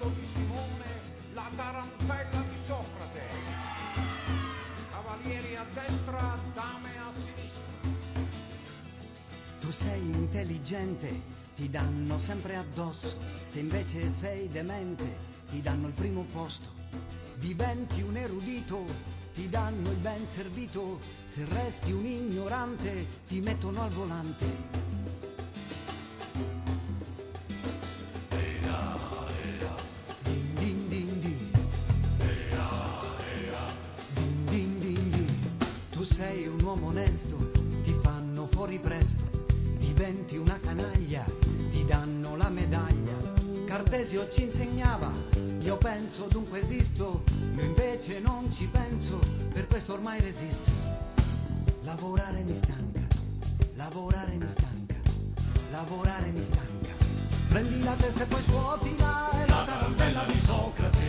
cavallo di Simone, la tarantella di Socrate. Cavalieri a destra, dame a sinistra. Tu sei intelligente, ti danno sempre addosso. Se invece sei demente, ti danno il primo posto. Diventi un erudito, ti danno il ben servito. Se resti un ignorante, ti mettono al volante. Cartesio ci insegnava, io penso dunque esisto, io invece non ci penso, per questo ormai resisto. Lavorare mi stanca, lavorare mi stanca, lavorare mi stanca. Prendi la testa e poi scuotila, è la tarantella di Socrate.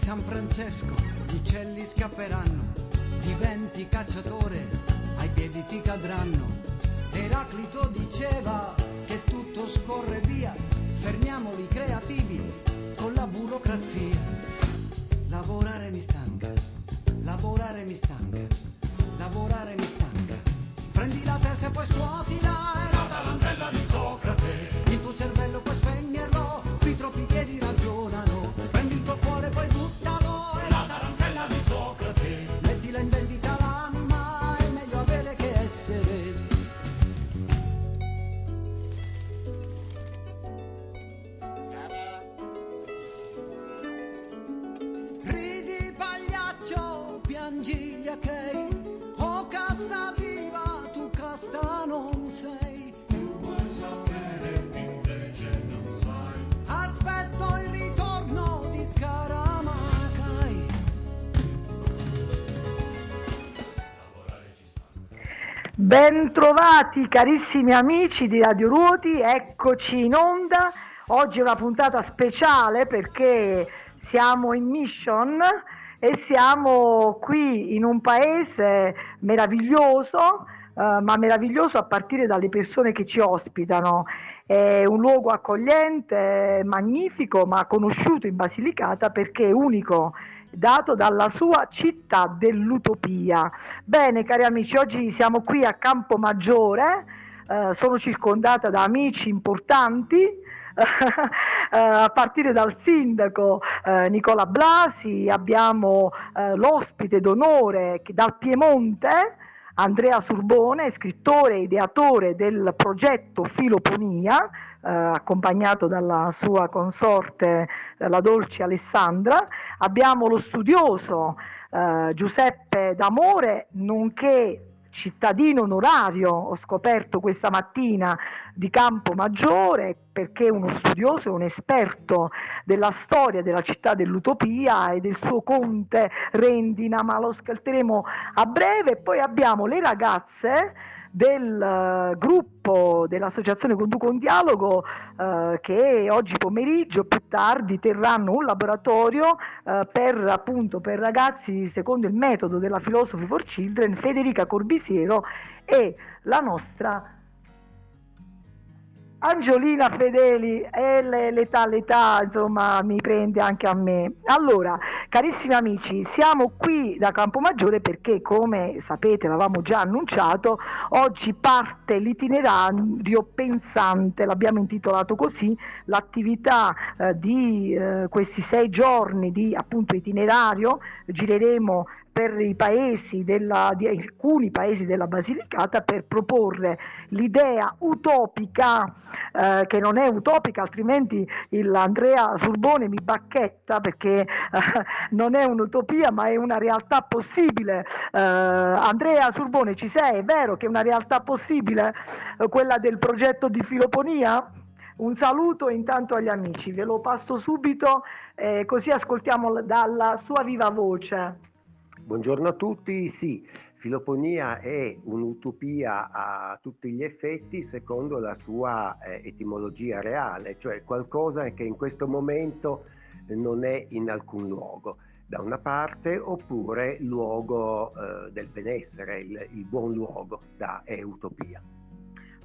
San Francesco, gli uccelli scapperanno. Diventi cacciatore, ai piedi ti cadranno. Eraclito diceva che tutto scorre via, fermiamoli creativi con la burocrazia. Lavorare mi stanca, lavorare mi stanca, lavorare mi stanca. Bentrovati carissimi amici di Radio Ruoti, eccoci in onda. Oggi è una puntata speciale perché siamo in mission e siamo qui in un paese meraviglioso, eh, ma meraviglioso a partire dalle persone che ci ospitano. È un luogo accogliente, magnifico, ma conosciuto in Basilicata perché è unico dato dalla sua città dell'utopia. Bene, cari amici, oggi siamo qui a Campomaggiore, eh, sono circondata da amici importanti. eh, a partire dal sindaco eh, Nicola Blasi, abbiamo eh, l'ospite d'onore dal Piemonte, Andrea Surbone, scrittore e ideatore del progetto Filoponia, eh, accompagnato dalla sua consorte, eh, la dolce Alessandra. Abbiamo lo studioso eh, Giuseppe D'Amore, nonché cittadino onorario, ho scoperto questa mattina di Campomaggiore, perché è uno studioso e un esperto della storia della città dell'utopia e del suo conte Rendina, ma lo ascolteremo a breve. Poi abbiamo le ragazze del eh, gruppo dell'associazione Conduco un Dialogo eh, che oggi pomeriggio più tardi terranno un laboratorio eh, per appunto per ragazzi secondo il metodo della Philosophy for Children Federica Corbisiero e la nostra Angiolina Fedeli, e le- l'età, l'età, insomma, mi prende anche a me. Allora, carissimi amici, siamo qui da Campomaggiore perché, come sapete, l'avevamo già annunciato, oggi parte l'itinerario pensante, l'abbiamo intitolato così, l'attività eh, di eh, questi sei giorni di appunto itinerario, gireremo per paesi della, di alcuni paesi della Basilicata per proporre l'idea utopica, eh, che non è utopica, altrimenti Andrea Surbone mi bacchetta perché eh, non è un'utopia ma è una realtà possibile. Eh, Andrea Surbone ci sei? È vero che è una realtà possibile eh, quella del progetto di Filoponia? Un saluto intanto agli amici, ve lo passo subito eh, così ascoltiamo dalla sua viva voce. Buongiorno a tutti, sì, Filoponia è un'utopia a tutti gli effetti secondo la sua eh, etimologia reale, cioè qualcosa che in questo momento non è in alcun luogo, da una parte, oppure luogo eh, del benessere, il, il buon luogo, da è utopia.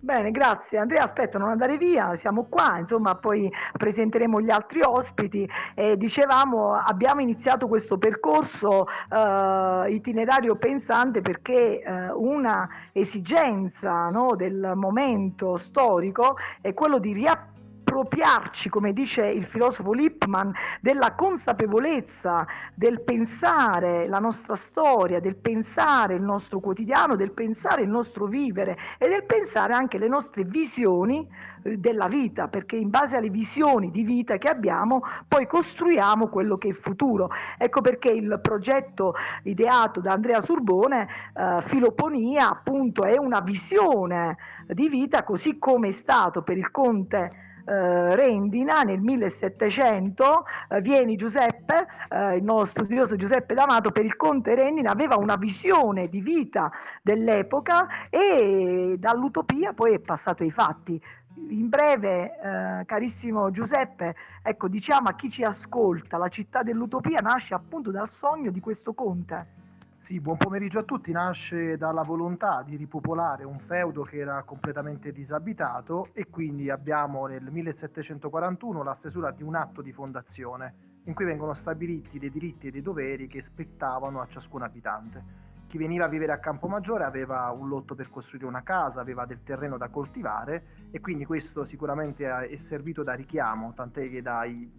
Bene, grazie Andrea. Aspetta, non andare via, siamo qua, insomma, poi presenteremo gli altri ospiti. E dicevamo, abbiamo iniziato questo percorso eh, itinerario pensante perché eh, una esigenza no, del momento storico è quello di riaprire appropriarci, come dice il filosofo Lippmann, della consapevolezza del pensare la nostra storia, del pensare il nostro quotidiano, del pensare il nostro vivere e del pensare anche le nostre visioni eh, della vita, perché in base alle visioni di vita che abbiamo poi costruiamo quello che è il futuro. Ecco perché il progetto ideato da Andrea Surbone, eh, Filoponia, appunto è una visione di vita così come è stato per il conte eh, Rendina nel 1700, eh, Vieni Giuseppe, eh, il nostro studioso Giuseppe D'Amato, per il conte Rendina aveva una visione di vita dell'epoca e dall'utopia poi è passato ai fatti. In breve, eh, carissimo Giuseppe, ecco, diciamo a chi ci ascolta, la città dell'utopia nasce appunto dal sogno di questo conte. Sì, buon pomeriggio a tutti. Nasce dalla volontà di ripopolare un feudo che era completamente disabitato e quindi abbiamo nel 1741 la stesura di un atto di fondazione in cui vengono stabiliti dei diritti e dei doveri che spettavano a ciascun abitante. Chi veniva a vivere a Campomaggiore aveva un lotto per costruire una casa, aveva del terreno da coltivare e quindi questo sicuramente è servito da richiamo, tant'è che dai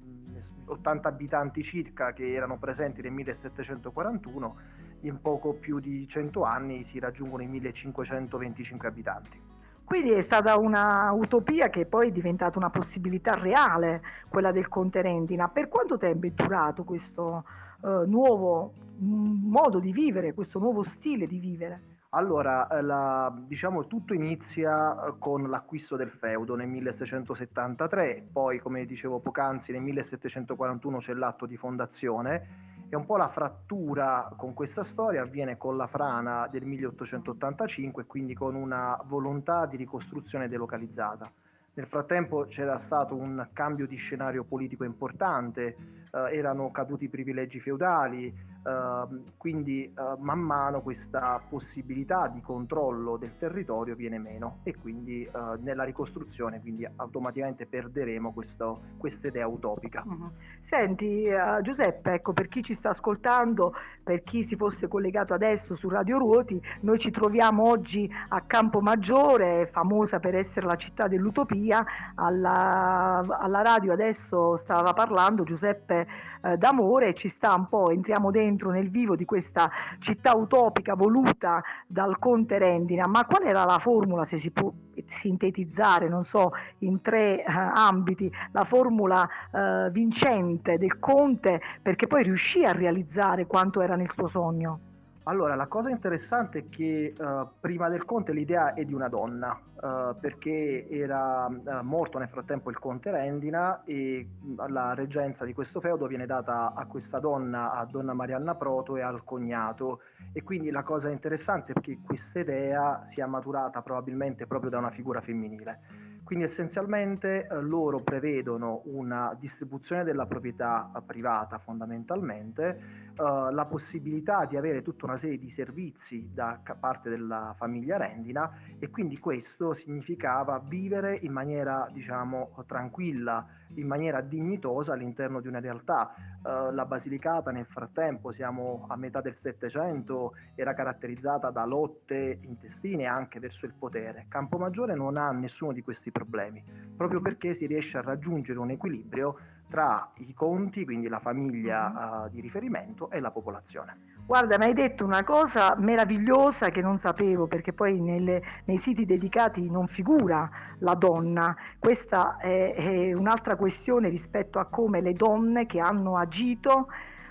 80 abitanti circa che erano presenti nel 1741 in poco più di 100 anni si raggiungono i 1525 abitanti. Quindi è stata una utopia che poi è diventata una possibilità reale, quella del Conte Rendina. Per quanto tempo è durato questo uh, nuovo modo di vivere, questo nuovo stile di vivere? Allora, eh, la, diciamo tutto inizia eh, con l'acquisto del feudo nel 1673, poi come dicevo poc'anzi nel 1741 c'è l'atto di fondazione e un po' la frattura con questa storia avviene con la frana del 1885 e quindi con una volontà di ricostruzione delocalizzata. Nel frattempo c'era stato un cambio di scenario politico importante, eh, erano caduti i privilegi feudali, Ehm, quindi uh, man mano questa possibilità di controllo del territorio viene meno e quindi uh, nella ricostruzione quindi automaticamente perderemo questa idea utopica. Uh-huh. Senti Giuseppe, ecco per chi ci sta ascoltando, per chi si fosse collegato adesso su Radio Ruoti, noi ci troviamo oggi a Campo Maggiore, famosa per essere la città dell'utopia, alla, alla radio adesso stava parlando Giuseppe eh, d'amore ci sta un po', entriamo dentro nel vivo di questa città utopica voluta dal conte Rendina, ma qual era la formula, se si può sintetizzare, non so, in tre eh, ambiti, la formula eh, vincente del conte perché poi riuscì a realizzare quanto era nel suo sogno? Allora, la cosa interessante è che uh, prima del conte l'idea è di una donna, uh, perché era uh, morto nel frattempo il conte Rendina e la reggenza di questo feudo viene data a questa donna, a donna Marianna Proto e al cognato. E quindi la cosa interessante è che questa idea sia maturata probabilmente proprio da una figura femminile. Quindi essenzialmente eh, loro prevedono una distribuzione della proprietà eh, privata fondamentalmente, eh, la possibilità di avere tutta una serie di servizi da parte della famiglia Rendina e quindi questo significava vivere in maniera diciamo tranquilla, in maniera dignitosa all'interno di una realtà. Uh, la Basilicata nel frattempo, siamo a metà del Settecento, era caratterizzata da lotte intestine anche verso il potere. Campomaggiore non ha nessuno di questi problemi, proprio perché si riesce a raggiungere un equilibrio tra i conti, quindi la famiglia uh, di riferimento, e la popolazione. Guarda, mi hai detto una cosa meravigliosa che non sapevo, perché poi nelle, nei siti dedicati non figura la donna. Questa è, è, un'altra questione rispetto a come le donne che hanno agito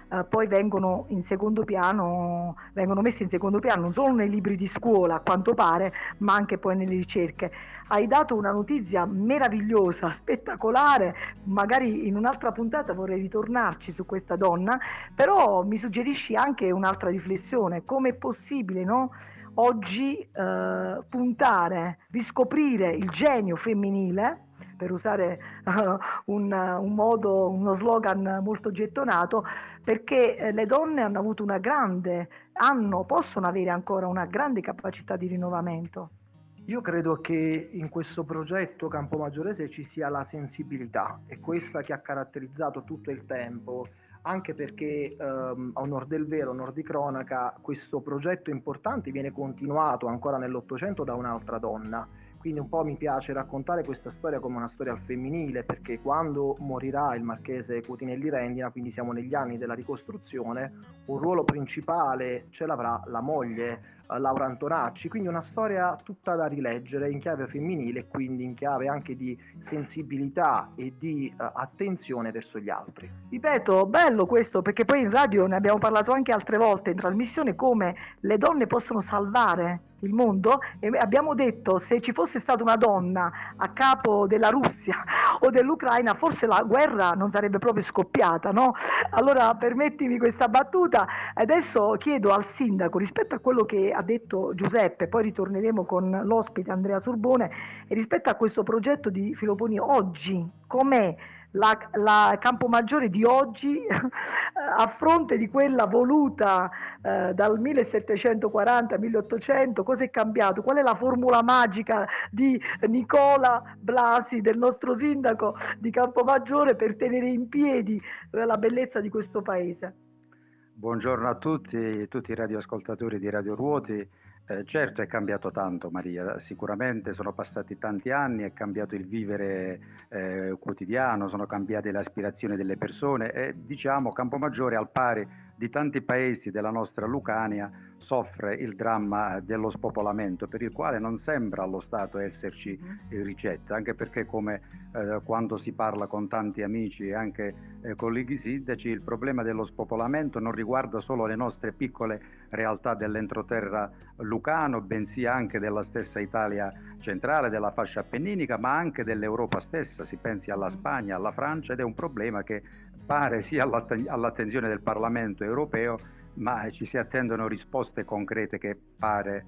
eh, poi vengono piano, vengono messe in secondo piano non solo nei libri di scuola a quanto pare, ma anche poi nelle ricerche. Hai dato una notizia meravigliosa, spettacolare, magari in un'altra puntata vorrei ritornarci su questa donna, però mi suggerisci anche un'altra riflessione, come è possibile no? oggi eh, puntare, riscoprire il genio femminile per usare uh, un, un, modo, uno slogan molto gettonato, perché eh, le donne hanno avuto una grande, hanno, possono avere ancora una grande capacità di rinnovamento. Io credo che in questo progetto Campo Maggiorese ci sia la sensibilità, è questa che ha caratterizzato tutto il tempo, anche perché ehm, a onor del vero, onor di cronaca, questo progetto importante viene continuato ancora nell'Ottocento da un'altra donna quindi un po' mi piace raccontare questa storia come una storia al femminile perché quando morirà il marchese Cutinelli Rendina, quindi siamo negli anni della ricostruzione, un ruolo principale ce l'avrà la moglie Laura Antonacci, quindi una storia tutta da rileggere in chiave femminile e quindi in chiave anche di sensibilità e di uh, attenzione verso gli altri. Ripeto, bello questo perché poi in radio ne abbiamo parlato anche altre volte in trasmissione come le donne possono salvare il mondo e abbiamo detto se ci fosse stata una donna a capo della Russia o dell'Ucraina forse la guerra non sarebbe proprio scoppiata, no? Allora permettimi questa battuta. Adesso chiedo al sindaco rispetto a quello che ha detto Giuseppe, poi ritorneremo con l'ospite Andrea Surbone, e rispetto a questo progetto di Filoponi oggi, com'è la, la Campomaggiore di oggi a fronte di quella voluta eh, dal 1740-1800, cosa è cambiato? Qual è la formula magica di Nicola Blasi, del nostro sindaco di Campomaggiore, per tenere in piedi la bellezza di questo paese? Buongiorno a tutti, tutti i radioascoltatori di Radio Ruoti. Eh, certo è cambiato tanto Maria, sicuramente sono passati tanti anni, è cambiato il vivere eh, quotidiano, sono cambiate le aspirazioni delle persone e diciamo Campomaggiore al pari di tanti paesi della nostra Lucania soffre il dramma dello spopolamento per il quale non sembra allo Stato esserci mm. ricetta, anche perché come eh, quando si parla con tanti amici e anche eh, colleghi sindaci, il problema dello spopolamento non riguarda solo le nostre piccole realtà dell'entroterra lucano, bensì anche della stessa Italia centrale, della fascia appenninica, ma anche dell'Europa stessa, si pensi alla mm. Spagna, alla Francia ed è un problema che pare sia all'attenzione del Parlamento europeo ma ci si attendono risposte concrete che pare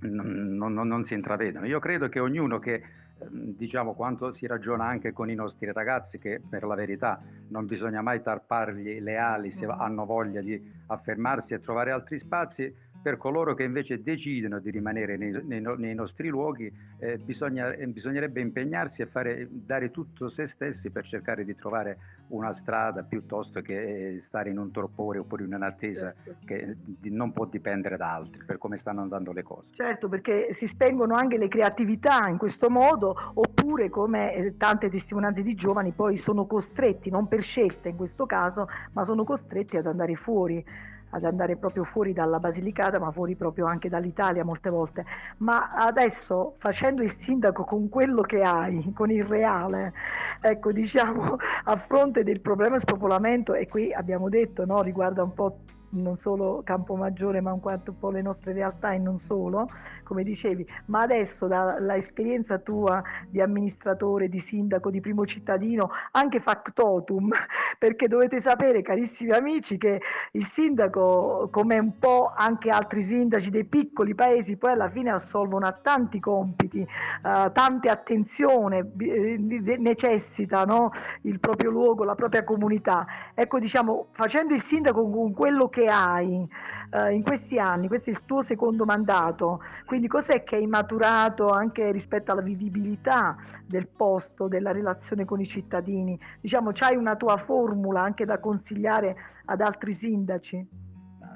non, non, non si intravedono. Io credo che ognuno che ehm, diciamo quando si ragiona anche con i nostri ragazzi che per la verità non bisogna mai tarpargli le ali se hanno voglia di affermarsi e trovare altri spazi per coloro che invece decidono di rimanere nei, nei, nei nostri luoghi eh, bisogna, eh, bisognerebbe impegnarsi e fare, dare tutto se stessi per cercare di trovare una strada piuttosto che eh, stare in un torpore oppure in un'attesa certo. che non può dipendere da altri per come stanno andando le cose. Certo, perché si spengono anche le creatività in questo modo oppure come eh, tante testimonianze di giovani poi sono costretti, non per scelta in questo caso, ma sono costretti ad andare fuori ad andare proprio fuori dalla Basilicata, ma fuori proprio anche dall'Italia molte volte. Ma adesso facendo il sindaco con quello che hai, con il reale, ecco diciamo a fronte del problema spopolamento, e qui abbiamo detto, no, riguarda un po' non solo Campomaggiore ma un un po' le nostre realtà e non solo, come dicevi, ma adesso dall'esperienza tua di amministratore, di sindaco, di primo cittadino, anche factotum, perché dovete sapere carissimi amici che il sindaco, come un po' anche altri sindaci dei piccoli paesi, poi alla fine assolvono a tanti compiti, uh, tante attenzione, eh, necessita no? il proprio luogo, la propria comunità. Ecco, diciamo, facendo il sindaco con quello che hai uh, in questi anni, questo è il tuo secondo mandato, cos'è che hai maturato anche rispetto alla vivibilità del posto, della relazione con i cittadini? Diciamo, c'hai una tua formula anche da consigliare ad altri sindaci?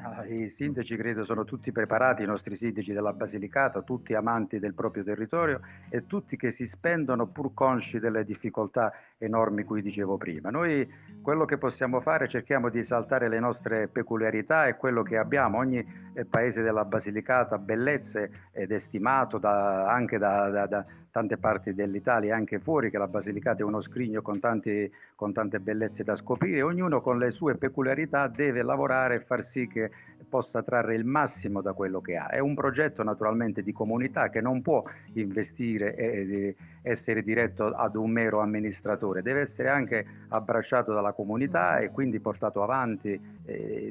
Ah, I sindaci credo sono tutti preparati, i nostri sindaci della Basilicata, tutti amanti del proprio territorio e tutti che si spendono pur consci delle difficoltà enormi cui dicevo prima. Noi quello che possiamo fare cerchiamo di esaltare le nostre peculiarità e quello che abbiamo. Ogni paese della Basilicata, bellezze ed è stimato da, anche da, da, tante parti dell'Italia, anche fuori, che la Basilicata è uno scrigno con, tanti, con tante bellezze da scoprire. Ognuno con le sue peculiarità deve lavorare e far sì che possa trarre il massimo da quello che ha. È un progetto naturalmente di comunità che non può investire e essere diretto ad un mero amministratore, deve essere anche abbracciato dalla comunità e quindi portato avanti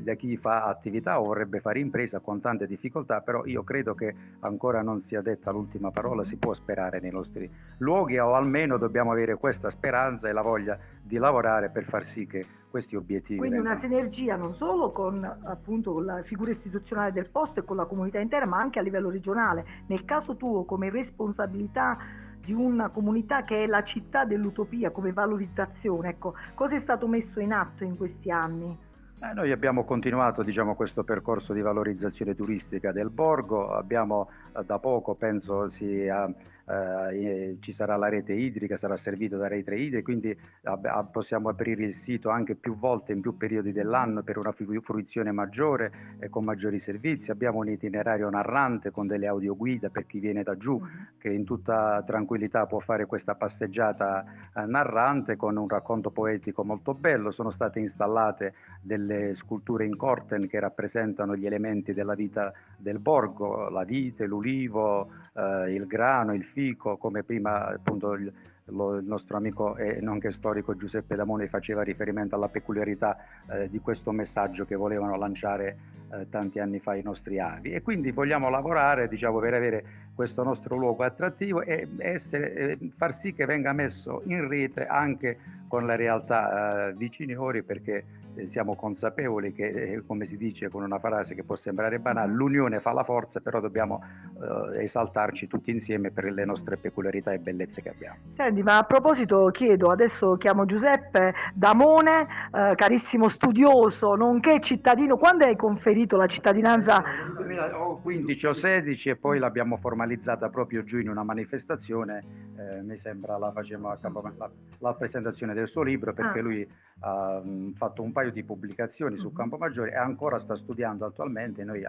da chi fa attività o vorrebbe fare impresa con tante difficoltà, però io credo che ancora non sia detta l'ultima parola, si può sperare nei nostri luoghi o almeno dobbiamo avere questa speranza e la voglia di lavorare per far sì che questi obiettivi. Quindi una sinergia non solo con, appunto, la figura istituzionale del posto e con la comunità intera, ma anche a livello regionale. Nel caso tuo, come responsabilità di una comunità che è la città dell'utopia come valorizzazione, ecco, cosa è stato messo in atto in questi anni? Eh, noi abbiamo continuato diciamo, questo percorso di valorizzazione turistica del borgo, abbiamo eh, da poco, penso sia eh, ci sarà la rete idrica, sarà servito da rete idrica, quindi ab- possiamo aprire il sito anche più volte in più periodi dell'anno per una fruizione maggiore e con maggiori servizi. Abbiamo un itinerario narrante con delle audioguida per chi viene da giù, mm-hmm. che in tutta tranquillità può fare questa passeggiata eh, narrante con un racconto poetico molto bello. Sono state installate delle sculture in corten che rappresentano gli elementi della vita del borgo, la vite, l'ulivo, eh, il grano, il fico, come prima appunto il, lo, il nostro amico e nonché storico Giuseppe Damone faceva riferimento alla peculiarità eh, di questo messaggio che volevano lanciare eh, tanti anni fa i nostri avi. E quindi vogliamo lavorare diciamo, per avere questo nostro luogo attrattivo e essere, far sì che venga messo in rete anche con le realtà eh, viciniori perché eh, siamo consapevoli che, eh, come si dice con una frase che può sembrare banale, l'unione fa la forza, però dobbiamo eh, esaltarci tutti insieme per le nostre peculiarità e bellezze che abbiamo. Senti, ma a proposito chiedo, adesso chiamo Giuseppe Damone, eh, carissimo studioso, nonché cittadino, quando hai conferito la cittadinanza? Nel 2015 o 16 e poi l'abbiamo formalizzata proprio giù in una manifestazione, eh, mi sembra la facevamo a Campo, la, la presentazione del suo libro perché ah. lui ha um, fatto un paio di pubblicazioni su Campo Maggiore e ancora sta studiando attualmente, noi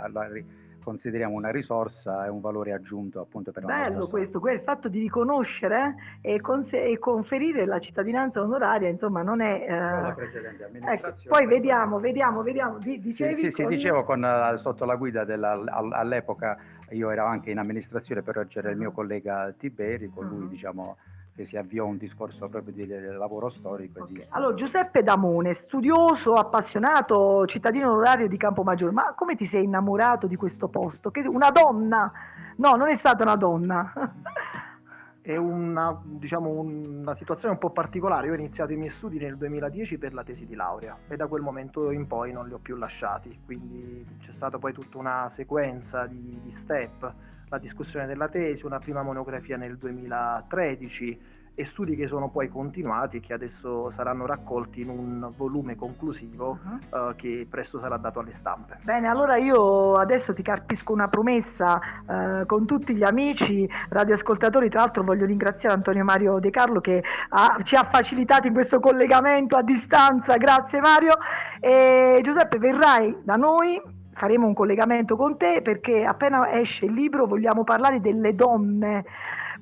consideriamo una risorsa e un valore aggiunto appunto per la Bello questo, il fatto di riconoscere e, conse- e, conferire la cittadinanza onoraria, insomma non è... Eh... La precedente ecco, amministrazione. Ecco, poi vediamo, vediamo, vediamo. Dicevi sì, sì, con... sì, dicevo con, uh, sotto la guida della, all'epoca, io ero anche in amministrazione, però c'era il mio collega Tiberi, con lui uh-huh. diciamo che si avviò un discorso proprio di lavoro storico. Okay. Di... Allora, Giuseppe Damone, studioso, appassionato, cittadino onorario di Campomaggiore, ma come ti sei innamorato di questo posto? Che una donna? No, non è stata una donna. è una, diciamo, una situazione un po' particolare. Io ho iniziato i miei studi nel 2010 per la tesi di laurea e da quel momento in poi non li ho più lasciati, quindi c'è stata poi tutta una sequenza di, di step la discussione della tesi, una prima monografia nel 2013 e studi che sono poi continuati e che adesso saranno raccolti in un volume conclusivo uh-huh. uh, che presto sarà dato alle stampe. Bene, allora io adesso ti carpisco una promessa uh, con tutti gli amici radioascoltatori, tra l'altro voglio ringraziare Antonio Mario De Carlo che ha, ci ha facilitato in questo collegamento a distanza, grazie Mario. E Giuseppe verrai da noi faremo un collegamento con te perché appena esce il libro vogliamo parlare delle donne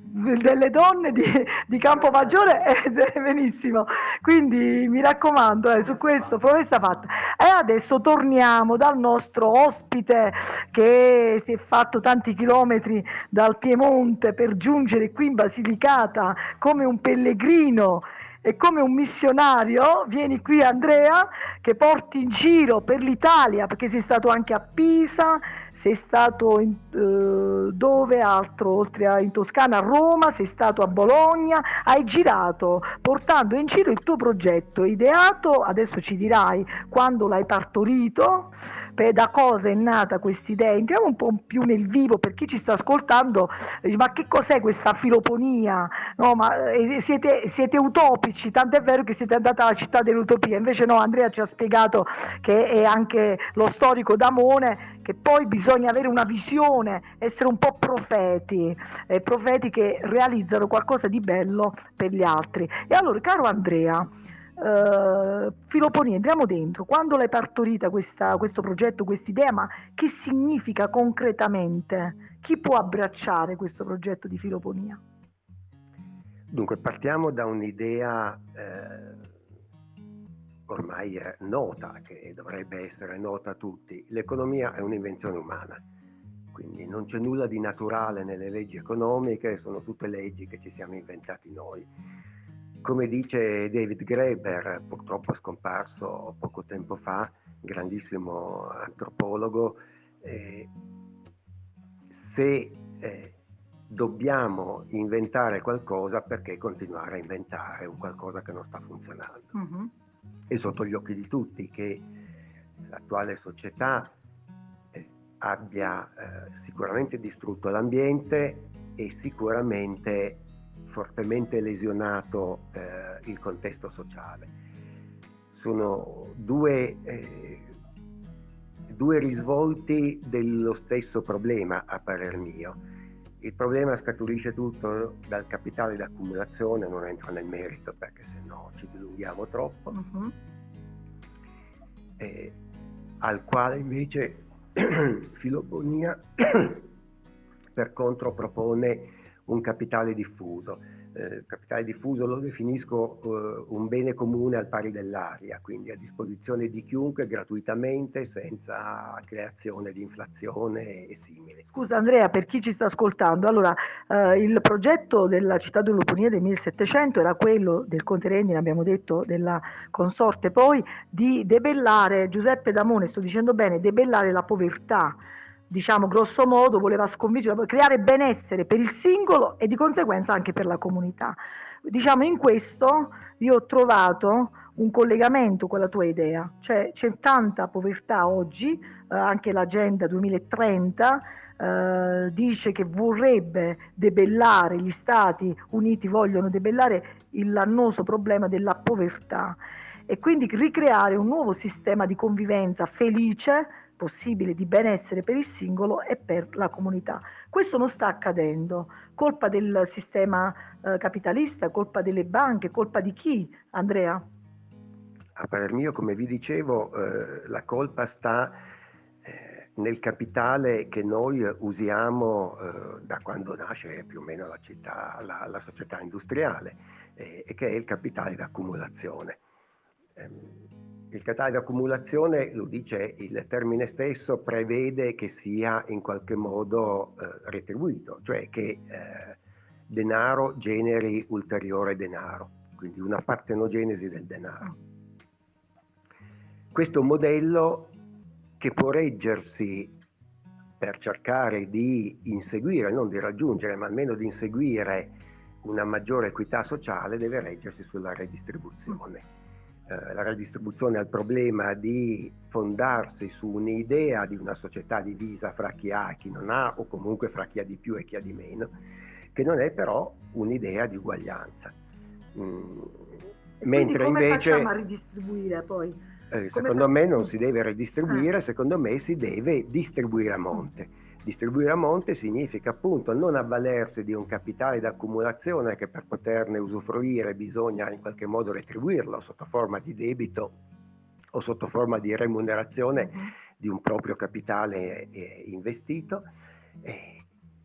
delle donne di, di Campomaggiore eh, benissimo. Quindi mi raccomando eh, su questo promessa fatta. E adesso torniamo dal nostro ospite che si è fatto tanti chilometri dal Piemonte per giungere qui in Basilicata come un pellegrino e come un missionario vieni qui Andrea che porti in giro per l'Italia perché sei stato anche a Pisa, sei stato in, eh, dove altro oltre a in Toscana a Roma, sei stato a Bologna, hai girato portando in giro il tuo progetto ideato, adesso ci dirai quando l'hai partorito da cosa è nata questa idea? Entriamo un po' più nel vivo per chi ci sta ascoltando, ma che cos'è questa filoponia? No, ma eh, siete, siete utopici, è vero che siete andati alla città dell'utopia, invece no, Andrea ci ha spiegato che è anche lo storico Damone, che poi bisogna avere una visione, essere un po' profeti, eh, profeti che realizzano qualcosa di bello per gli altri. E allora, caro Andrea, Uh, Filoponia, entriamo dentro. Quando l'hai partorita questa, questo progetto, questa idea, ma che significa concretamente? Chi può abbracciare questo progetto di Filoponia? Dunque, partiamo da un'idea eh, ormai nota, che dovrebbe essere nota a tutti. L'economia è un'invenzione umana, quindi non c'è nulla di naturale nelle leggi economiche, sono tutte leggi che ci siamo inventati noi come dice David Graeber, purtroppo scomparso poco tempo fa, grandissimo antropologo, eh, se eh, dobbiamo inventare qualcosa, perché continuare a inventare un qualcosa che non sta funzionando? Mm-hmm. È sotto gli occhi di tutti che l'attuale società eh, abbia eh, sicuramente distrutto l'ambiente e sicuramente fortemente lesionato eh, il contesto sociale. Sono due, eh, due risvolti dello stesso problema, a parer mio. Il problema scaturisce tutto dal capitale d'accumulazione, non entro nel merito perché se no ci dilunghiamo troppo, uh-huh. eh, al quale invece Filobonia per contro propone un capitale diffuso. Eh, capitale diffuso lo definisco eh, un bene comune al pari dell'aria, quindi a disposizione di chiunque gratuitamente, senza creazione di inflazione e simili. Scusa Andrea, per chi ci sta ascoltando, allora eh, il progetto della città dell'Oponia del 1700 era quello del Conte Rendine, abbiamo detto, della consorte poi, di debellare, Giuseppe Damone, sto dicendo bene, debellare la povertà diciamo grosso modo, voleva sconfiggere, creare benessere per il singolo e di conseguenza anche per la comunità. Diciamo in questo io ho trovato un collegamento con la tua idea, cioè c'è tanta povertà oggi, eh, anche l'agenda 2030 eh, dice che vorrebbe debellare, gli Stati Uniti vogliono debellare il annoso problema della povertà e quindi ricreare un nuovo sistema di convivenza felice possibile di benessere per il singolo e per la comunità. Questo non sta accadendo, colpa del sistema eh, capitalista, colpa delle banche, colpa di chi, Andrea? A parer mio, come vi dicevo, eh, la colpa sta eh, nel capitale che noi usiamo eh, da quando nasce più o meno la, città, la, la società industriale, eh, e che è il capitale d'accumulazione. Ehm, il capitale d'accumulazione, lo dice il termine stesso, prevede che sia in qualche modo eh, retribuito, cioè che eh, denaro generi ulteriore denaro, quindi una partenogenesi del denaro. Questo modello che può reggersi per cercare di inseguire, non di raggiungere, ma almeno di inseguire una maggiore equità sociale, deve reggersi sulla redistribuzione eh, la redistribuzione al problema di fondarsi su un'idea di una società divisa fra chi ha e chi non ha, o comunque fra chi ha di più e chi ha di meno, che non è però un'idea di uguaglianza. Mm, mentre come invece... Come a ridistribuire poi? Eh, secondo me non si deve redistribuire, ah. secondo me si deve distribuire a monte. Distribuire a monte significa appunto non avvalersi di un capitale d'accumulazione che per poterne usufruire bisogna in qualche modo retribuirlo sotto forma di debito o sotto forma di remunerazione mm-hmm. di un proprio capitale eh, investito.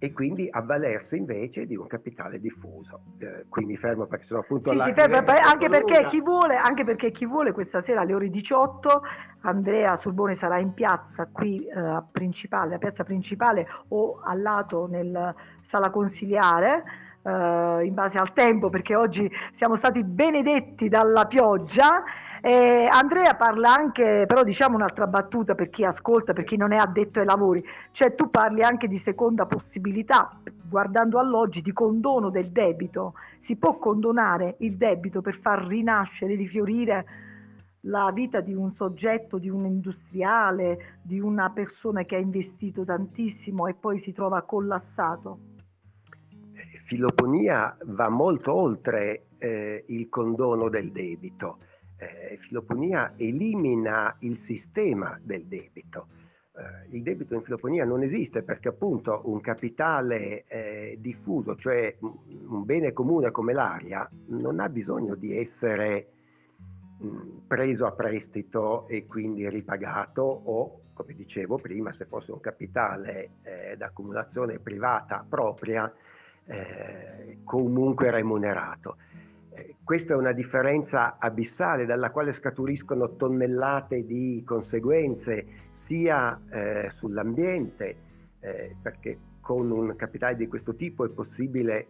Eh, e quindi avvalersi invece di un capitale diffuso. Eh, qui mi fermo perché sono appunto sì, là. Fermo, anche, perché chi vuole, anche perché chi vuole questa sera alle ore 18 Andrea Sorbone sarà in piazza qui eh, principale, a piazza principale o al lato nel sala consiliare. Uh, in base al tempo perché oggi siamo stati benedetti dalla pioggia eh, Andrea parla anche, però diciamo un'altra battuta per chi ascolta, per chi non è addetto ai lavori, cioè tu parli anche di seconda possibilità, guardando all'oggi, di condono del debito. Si può condonare il debito per far rinascere, rifiorire la vita di un soggetto, di un industriale, di una persona che ha investito tantissimo e poi si trova collassato? Filoponia va molto oltre eh, il condono del debito eh, filoponia elimina il sistema del debito. Eh, il debito in filoponia non esiste perché appunto un capitale eh, diffuso, cioè un bene comune come l'aria, non ha bisogno di essere preso a prestito e quindi ripagato o, come dicevo prima, se fosse un capitale eh, d'accumulazione privata propria, eh, comunque remunerato. Questa è una differenza abissale dalla quale scaturiscono tonnellate di conseguenze sia eh, sull'ambiente, eh, perché con un capitale di questo tipo è possibile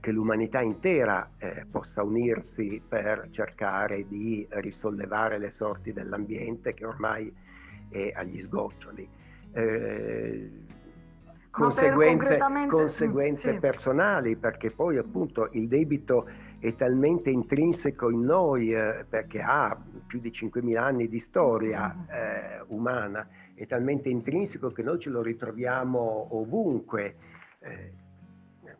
che l'umanità intera eh, possa unirsi per cercare di risollevare le sorti dell'ambiente che ormai è agli sgoccioli. Eh, conseguenze, conseguenze sì. personali, perché poi appunto il debito è talmente intrinseco in noi, eh, perché ha più di 5.000 anni di storia mm. eh, umana, è talmente intrinseco che noi ce lo ritroviamo ovunque. Eh,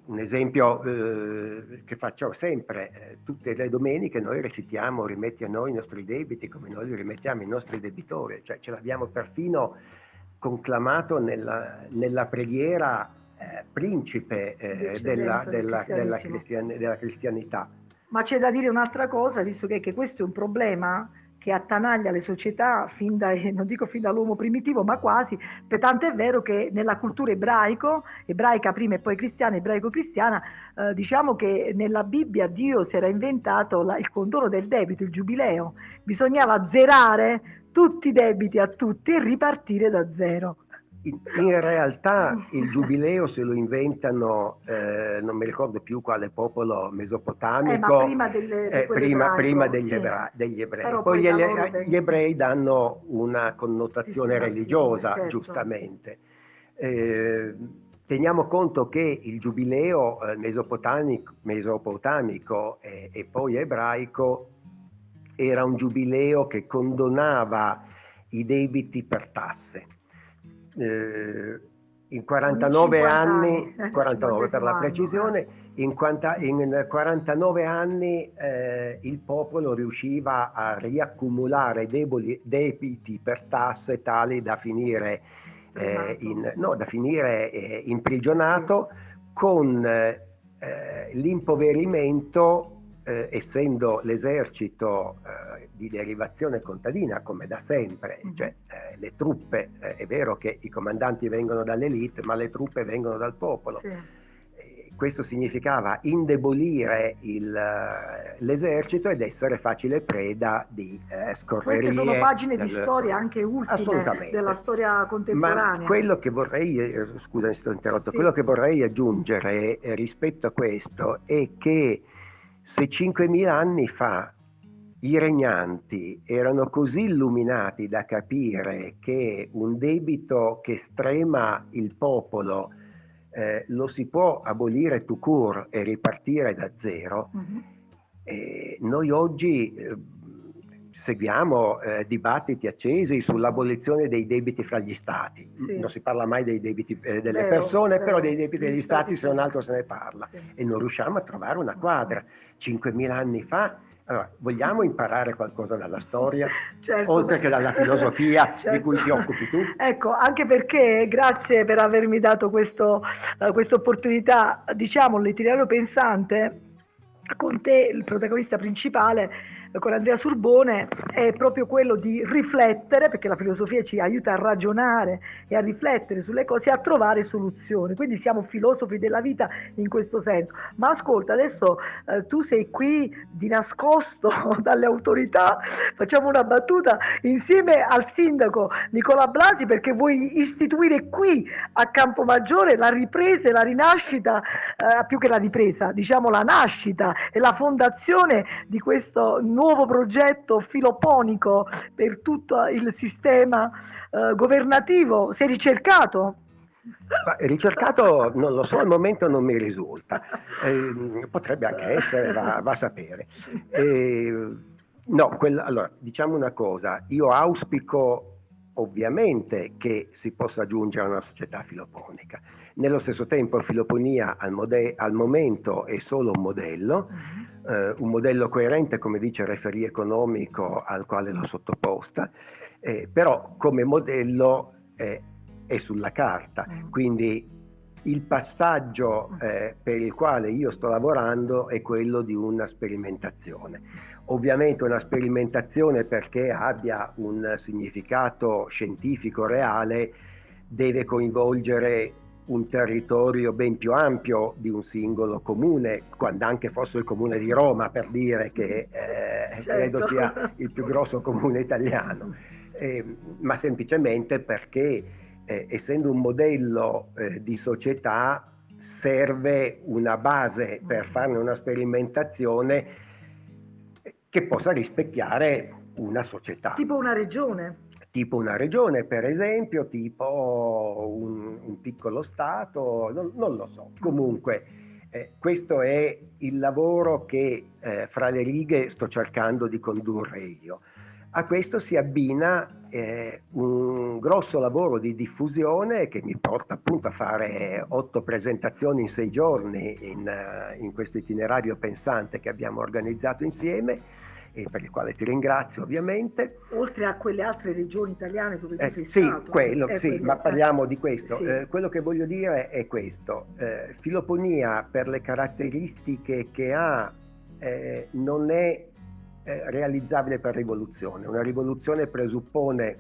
un esempio eh, che faccio sempre, eh, tutte le domeniche noi recitiamo rimetti a noi i nostri debiti come noi li rimettiamo ai nostri debitori, cioè ce l'abbiamo perfino conclamato nella, nella preghiera eh, principe eh, della, della, della, cristian- della cristianità. Ma c'è da dire un'altra cosa, visto che, che questo è un problema che attanaglia le società fin da, non dico fin dall'uomo primitivo, ma quasi, per tanto è vero che nella cultura ebraico, ebraica prima e poi cristiana, ebraico-cristiana, eh, diciamo che nella Bibbia Dio si era inventato la, il condono del debito, il giubileo, bisognava zerare tutti i debiti a tutti e ripartire da zero in realtà il giubileo se lo inventano, eh, non mi ricordo più quale popolo mesopotamico, eh, prima, delle, eh, prima, prima degli, sì. ebra, degli, ebrei. Però poi gli, gli, ebrei danno una connotazione sì, religiosa, certo. giustamente. Eh, teniamo conto che il giubileo eh, mesopotamico, mesopotamico e poi ebraico era un giubileo che condonava i debiti per tasse eh, in 49 anni, 49 per la precisione, in, 40, in 49 anni eh, il popolo riusciva a riaccumulare deboli, debiti per tasse tali da finire, eh, in, no, da finire eh, imprigionato con eh, l'impoverimento eh, essendo l'esercito eh, di derivazione contadina come da sempre, mm-hmm. cioè eh, le truppe, eh, è vero che i comandanti vengono dall'elite, ma le truppe vengono dal popolo. Sì. Questo significava indebolire il, eh, l'esercito ed essere facile preda di eh, scorrerie. Queste sono pagine di storia anche ultime della storia contemporanea. Ma quello che vorrei, eh, scusami se ho interrotto, sì. quello che vorrei aggiungere eh, rispetto a questo è che se 5.000 anni fa i regnanti erano così illuminati da capire che un debito che strema il popolo eh, lo si può abolire to cure e ripartire da zero, uh-huh. eh, noi oggi eh, seguiamo eh, dibattiti accesi sull'abolizione dei debiti fra gli stati. Sì. Non si parla mai dei debiti eh, delle vero, persone, vero. però dei debiti degli stati, stati se non altro se ne parla. Sì. E non riusciamo a trovare una quadra. 5.000 anni fa allora, vogliamo imparare qualcosa dalla storia, certo. oltre che dalla filosofia certo. di cui ti occupi tu? Ecco, anche perché grazie per avermi dato questa uh, opportunità, diciamo, l'itinerario pensante, con te, il protagonista principale, con Andrea Surbone è proprio quello di riflettere, perché la filosofia ci aiuta a ragionare e a riflettere sulle cose e a trovare soluzioni. Quindi siamo filosofi della vita in questo senso. Ma ascolta, adesso eh, tu sei qui di nascosto dalle autorità, facciamo una battuta insieme al sindaco Nicola Blasi perché vuoi istituire qui a Campomaggiore la ripresa e la rinascita, eh, più che la ripresa, diciamo la nascita e la fondazione di questo nuovo nuovo progetto filoponico per tutto il sistema eh, governativo? Si è ricercato? Ma ricercato non lo so, al momento non mi risulta, eh, potrebbe anche essere, va, va a sapere. Eh, no, quella, allora, diciamo una cosa, io auspico ovviamente che si possa giungere a una società filoponica. Nello stesso tempo filoponia al, mode- al momento è solo un modello, uh-huh. eh, un modello coerente come dice il referì economico al quale l'ho sottoposta, eh, però come modello eh, è sulla carta, uh-huh. quindi il passaggio eh, per il quale io sto lavorando è quello di una sperimentazione. Ovviamente una sperimentazione perché abbia un significato scientifico reale deve coinvolgere un territorio ben più ampio di un singolo comune, quando anche fosse il comune di Roma, per dire che eh, certo. credo sia il più grosso comune italiano, eh, ma semplicemente perché eh, essendo un modello eh, di società serve una base per farne una sperimentazione che possa rispecchiare una società. Tipo una regione tipo una regione per esempio, tipo un, un piccolo Stato, non, non, lo so. Comunque eh, questo è il lavoro che eh, fra le righe sto cercando di condurre io. A questo si abbina eh, un grosso lavoro di diffusione che mi porta appunto a fare otto presentazioni in sei giorni in, uh, in questo itinerario pensante che abbiamo organizzato insieme e per il quale ti ringrazio ovviamente. Oltre a quelle altre regioni italiane dove eh, tu sei sì, stato. Quello, eh, sì, quello, ma parliamo di questo. Sì. Eh, quello che voglio dire è questo. Eh, filoponia per le caratteristiche che ha eh, non è eh, realizzabile per rivoluzione. Una rivoluzione presuppone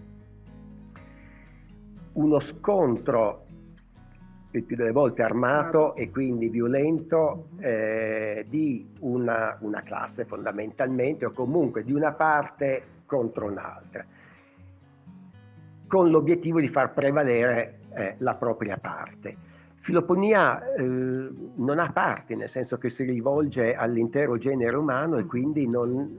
uno scontro il più delle volte armato e quindi violento eh, di una, una, classe fondamentalmente o comunque di una parte contro un'altra, con l'obiettivo di far prevalere eh, la propria parte. Filoponia eh, non ha parti, nel senso che si rivolge all'intero genere umano e quindi non,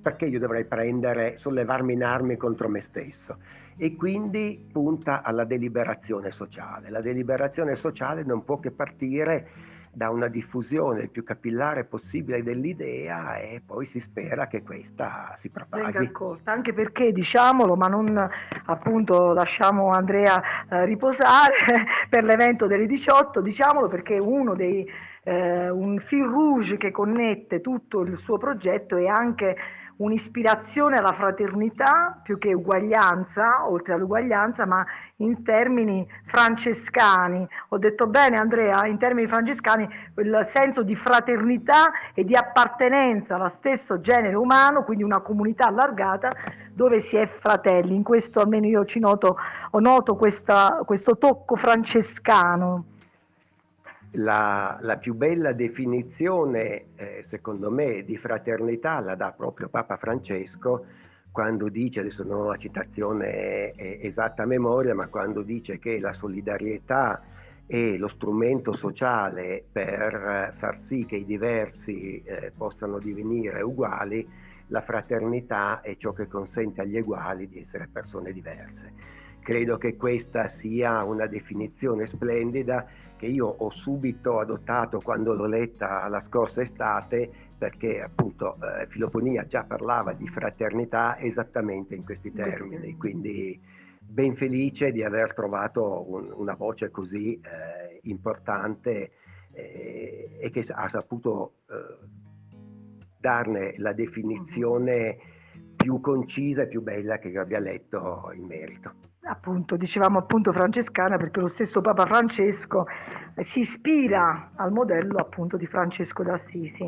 perché io dovrei prendere, sollevarmi in armi contro me stesso? e quindi punta alla deliberazione sociale. La deliberazione sociale non può che partire da una diffusione il più capillare possibile dell'idea e poi si spera che questa si propaghi. Venga anche perché diciamolo, ma non appunto lasciamo Andrea eh, riposare per l'evento delle 18, diciamolo perché uno dei eh, un fil rouge che connette tutto il suo progetto è anche un'ispirazione alla fraternità più che uguaglianza, oltre all'uguaglianza, ma in termini francescani. Ho detto bene Andrea, in termini francescani il senso di fraternità e di appartenenza allo stesso genere umano, quindi una comunità allargata dove si è fratelli. In questo almeno io ci noto, noto questa, questo tocco francescano la, la, più bella definizione, eh, secondo me, di fraternità la dà proprio Papa Francesco quando dice, adesso non ho la citazione esatta a memoria, ma quando dice che la solidarietà è lo strumento sociale per far sì che i diversi eh, possano divenire uguali, la fraternità è ciò che consente agli uguali di essere persone diverse. Credo che questa sia una definizione splendida che io ho subito adottato quando l'ho letta la scorsa estate perché appunto eh, Filoponia già parlava di fraternità esattamente in questi termini, quindi ben felice di aver trovato un, una voce così eh, importante eh, e che ha saputo eh, darne la definizione più concisa e più bella che io abbia letto in merito appunto, dicevamo appunto francescana perché lo stesso Papa Francesco si ispira al modello appunto di Francesco d'Assisi.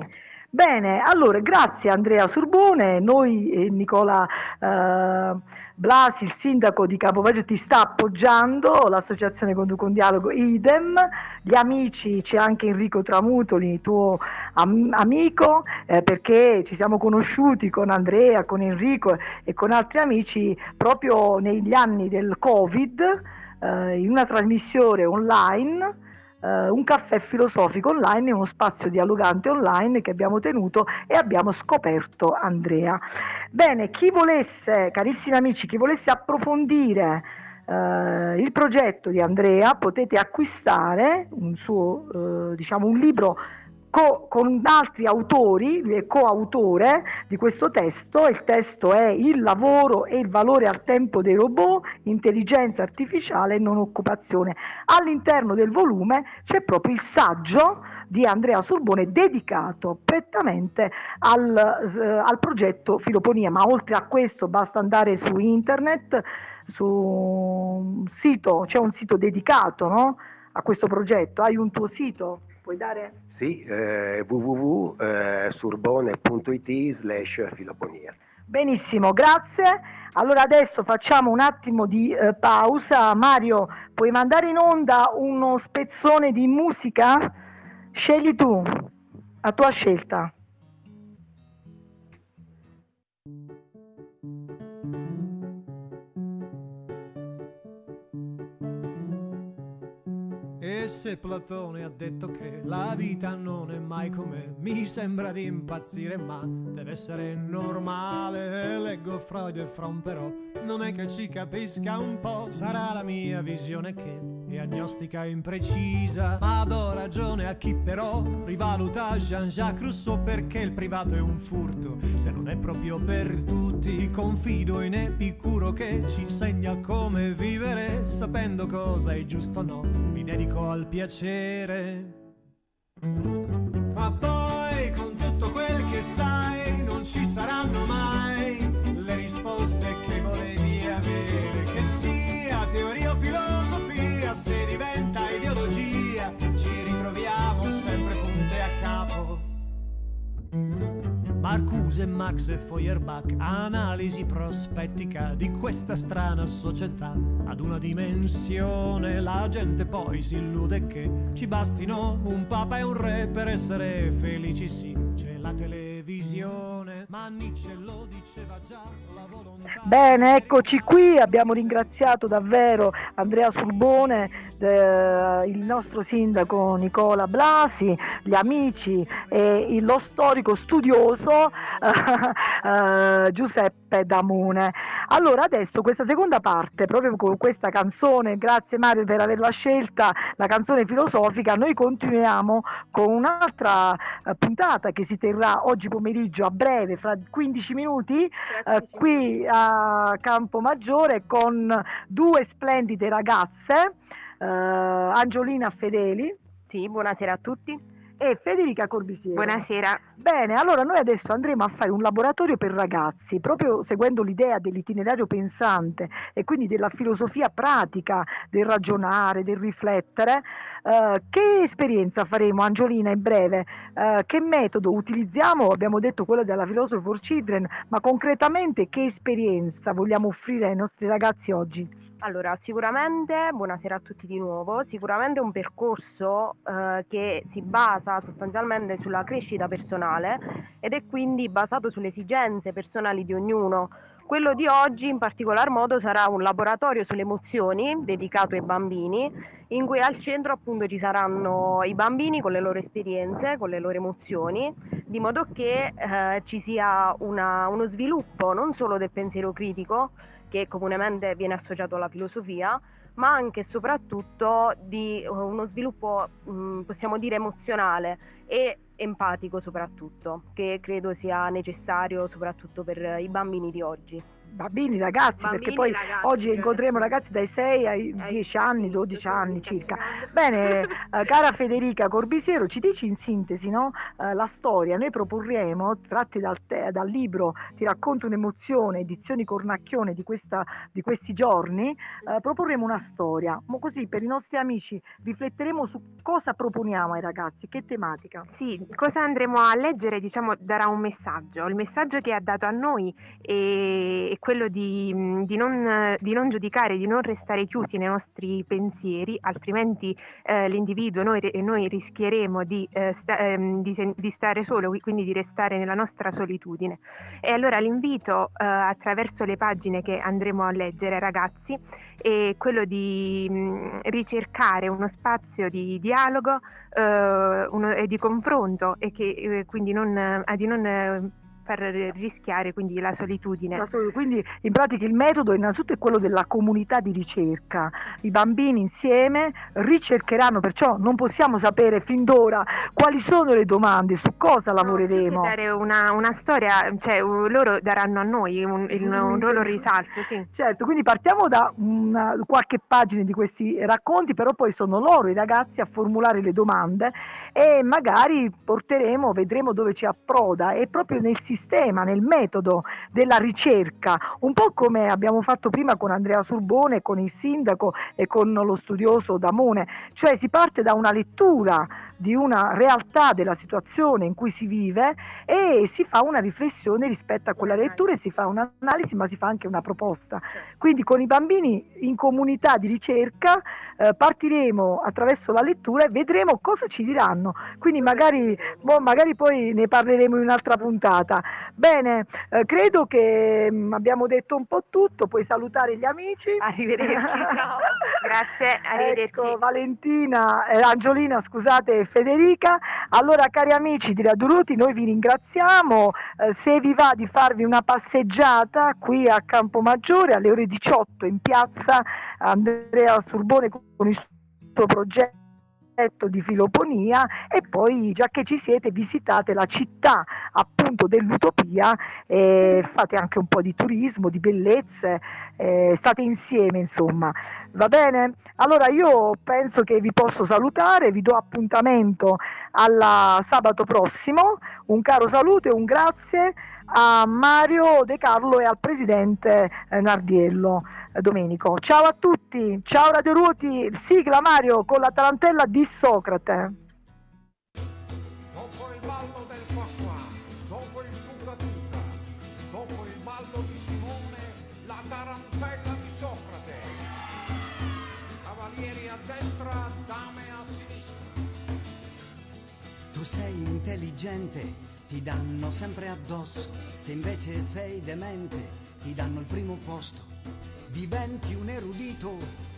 Bene, allora grazie Andrea Surbone, noi e Nicola eh, Blasi, il sindaco di Capoveggio, ti sta appoggiando, l'associazione Conduco un Dialogo idem, gli amici, c'è anche Enrico Tramutoli, tuo am- amico, eh, perché ci siamo conosciuti con Andrea, con Enrico e con altri amici proprio negli anni del Covid, eh, in una trasmissione online Uh, un caffè filosofico online, uno spazio dialogante online che abbiamo tenuto e abbiamo scoperto Andrea. Bene, chi volesse, carissimi amici, chi volesse approfondire uh, il progetto di Andrea, potete acquistare un suo, uh, diciamo, un libro co- con altri autori, lui è coautore di questo testo, il testo è Il lavoro e il valore al tempo dei robot, intelligenza artificiale e non occupazione. All'interno del volume c'è proprio il saggio di Andrea Surbone dedicato prettamente al, eh, al progetto Filoponia, ma oltre a questo basta andare su internet, su un sito, c'è un sito dedicato no? a questo progetto, hai un tuo sito? Puoi dare? Sì, eh, www.surbone.it slash filoponia. Benissimo, grazie. Allora adesso facciamo un attimo di eh, pausa. Mario, puoi mandare in onda uno spezzone di musica? Scegli tu, a tua scelta. E se Platone ha detto che la vita non è mai come mi sembra di impazzire, ma deve essere normale. Leggo Freud e Fromm, però non è che ci capisca un po'. Sarà la mia visione che diagnostica imprecisa. Ma do ragione a chi però rivaluta Jean-Jacques Rousseau perché il privato è un furto. Se non è proprio per tutti, confido in Epicuro che ci insegna come vivere, sapendo cosa è giusto o no. Dedico al piacere. Ma poi con tutto quel che sai non ci saranno mai le risposte che volevi avere, che sia teoria o filosofia, se diventa ideologia, ci ritroviamo sempre punte a capo. Marcuse, Marx e Feuerbach, analisi prospettica di questa strana società. Ad una dimensione la gente poi si illude che ci bastino un papa e un re per essere felici, sì. C'è la televisione, ma Nietzsche lo diceva già, la volontà... Bene, eccoci qui, abbiamo ringraziato davvero Andrea Surbone, eh, il nostro sindaco Nicola Blasi, gli amici e lo storico studioso eh, Giuseppe Damune. Allora adesso questa seconda parte, proprio con questa canzone, grazie Mario per averla scelta, la canzone filosofica, noi continuiamo con un'altra eh, puntata che si terrà oggi pomeriggio a breve, fra 15 minuti, eh, qui a Campomaggiore con due splendide ragazze, eh, Angiolina Fedeli Sì, buonasera a tutti. E Federica Corbisiero. Buonasera. Bene, allora noi adesso andremo a fare un laboratorio per ragazzi, proprio seguendo l'idea dell'itinerario pensante e quindi della filosofia pratica, del ragionare, del riflettere. Eh, che esperienza faremo, Angiolina, in breve? Eh, che metodo utilizziamo? Abbiamo detto quello della Philosophy for Children, ma concretamente che esperienza vogliamo offrire ai nostri ragazzi oggi? Allora, sicuramente, buonasera a tutti di nuovo, sicuramente un percorso eh, che si basa sostanzialmente sulla crescita personale ed è quindi basato sulle esigenze personali di ognuno. Quello di oggi in particolar modo sarà un laboratorio sulle emozioni dedicato ai bambini, in cui al centro appunto ci saranno i bambini con le loro esperienze, con le loro emozioni, di modo che eh, ci sia una- uno sviluppo non solo del pensiero critico, che comunemente viene associato alla filosofia, ma anche e soprattutto di eh, uno sviluppo, mh, possiamo dire, emozionale e empatico soprattutto, che credo sia necessario soprattutto per i bambini di oggi. Bambini, ragazzi, perché Bambini, poi ragazzi, oggi cioè. incontreremo ragazzi dai 6 ai Ai 10 anni, 12 sì, anni circa. Bene, eh, cara Federica Corbisiero, ci dici in sintesi no? Eh, la storia? Noi proporremo, tratti dal, te- dal libro Ti racconto un'emozione, edizioni Cornacchione di, questa- di questi giorni, eh, proporremo una storia. Mo così per i nostri amici rifletteremo su cosa proponiamo ai ragazzi, che tematica. Sì, cosa andremo a leggere, diciamo, darà un messaggio. Il messaggio che ha dato a noi è, quello di, mh, di non, di non giudicare, di non restare chiusi nei nostri pensieri, altrimenti eh, l'individuo, noi, noi rischieremo di, eh, sta- ehm, di stare solo, qui- quindi di restare nella nostra solitudine. E allora l'invito eh, attraverso le pagine che andremo a leggere, ragazzi, è quello di mh, ricercare uno spazio di dialogo eh, uno- e di confronto e che eh, quindi non, eh, di non far rischiare quindi la solitudine. Quindi in pratica il metodo innanzitutto è quello della comunità di ricerca. I bambini insieme ricercheranno, perciò non possiamo sapere fin d'ora quali sono le domande, su cosa No, lavoreremo. dare una, una storia, cioè loro daranno a noi un, il- un loro risalto, sì. Certo, quindi partiamo da una- qualche pagina di questi racconti, però poi sono loro i ragazzi a formulare le domande e magari porteremo, vedremo dove ci approda e proprio nel sistema sistema, nel metodo della ricerca, un po' come abbiamo fatto prima con Andrea Surbone, con il sindaco e con lo studioso Damone, cioè si parte da una lettura di una realtà della situazione in cui si vive e si fa una riflessione rispetto a quella lettura e si fa un'analisi ma si fa anche una proposta. Quindi con i bambini in comunità di ricerca eh, partiremo attraverso la lettura e vedremo cosa ci diranno. Quindi magari, boh, magari poi ne parleremo in un'altra puntata. Bene, eh, credo che mh, mm, abbiamo detto un po' tutto, puoi salutare gli amici. Arrivederci. Grazie, arrivederci. Ecco, Valentina, eh, Angiolina, scusate, Federica. Allora, cari amici di Radio Ruti, noi vi ringraziamo. Eh, se vi va di farvi una passeggiata qui a Campomaggiore alle ore 18 in piazza Andrea Surbone con il suo progetto di filoponia e poi già che ci siete visitate la città appunto dell'utopia e fate anche un po' di turismo, di bellezze, eh, state insieme insomma. Va bene? Allora io penso che vi posso salutare, vi do appuntamento al sabato prossimo, un caro saluto e un grazie a Mario De Carlo e al presidente eh, Nardiello. Domenico. Ciao a tutti, ciao Radio Ruoti, sigla Mario con la tarantella di Socrate. Dopo il ballo del qua qua, dopo il tuca tuca, dopo il ballo di Simone, la tarantella di Socrate. Cavalieri a destra, dame a sinistra. Tu sei intelligente, ti danno sempre addosso, se invece sei demente, ti danno il primo posto diventi un erudito,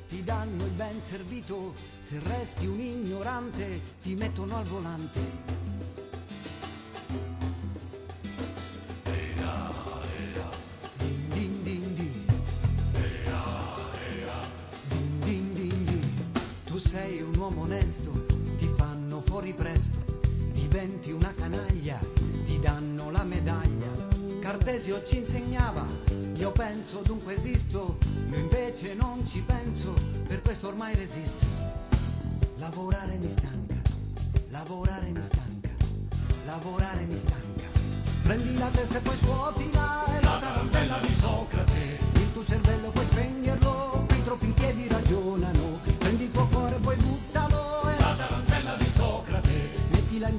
ti danno il ben servito, se resti un ignorante ti mettono al volante. Tu sei un uomo onesto, ti fanno fuori presto, diventi una canaglia, ti danno la medaglia. Cartesio ci insegnava, io penso dunque esisto, io invece non ci penso, per questo ormai resisto. Lavorare mi stanca, lavorare mi stanca, lavorare mi stanca. Prendi la testa e poi scuotila, è la tarantella di Socrate. Il tuo cervello puoi spegnerlo, qui troppi piedi ragionano. Prendi il tuo cuore e poi buttalo, è la tarantella di Socrate. Mettila in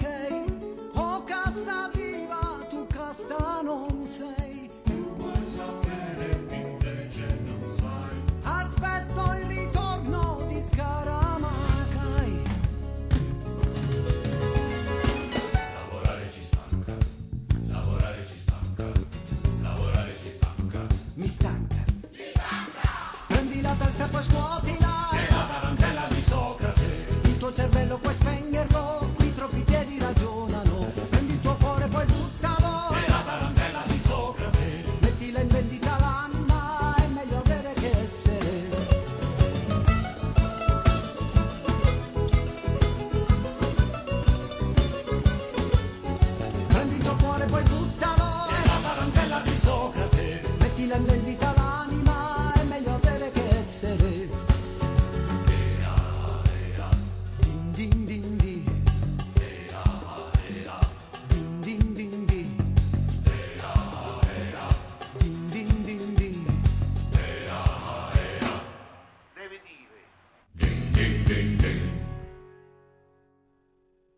America.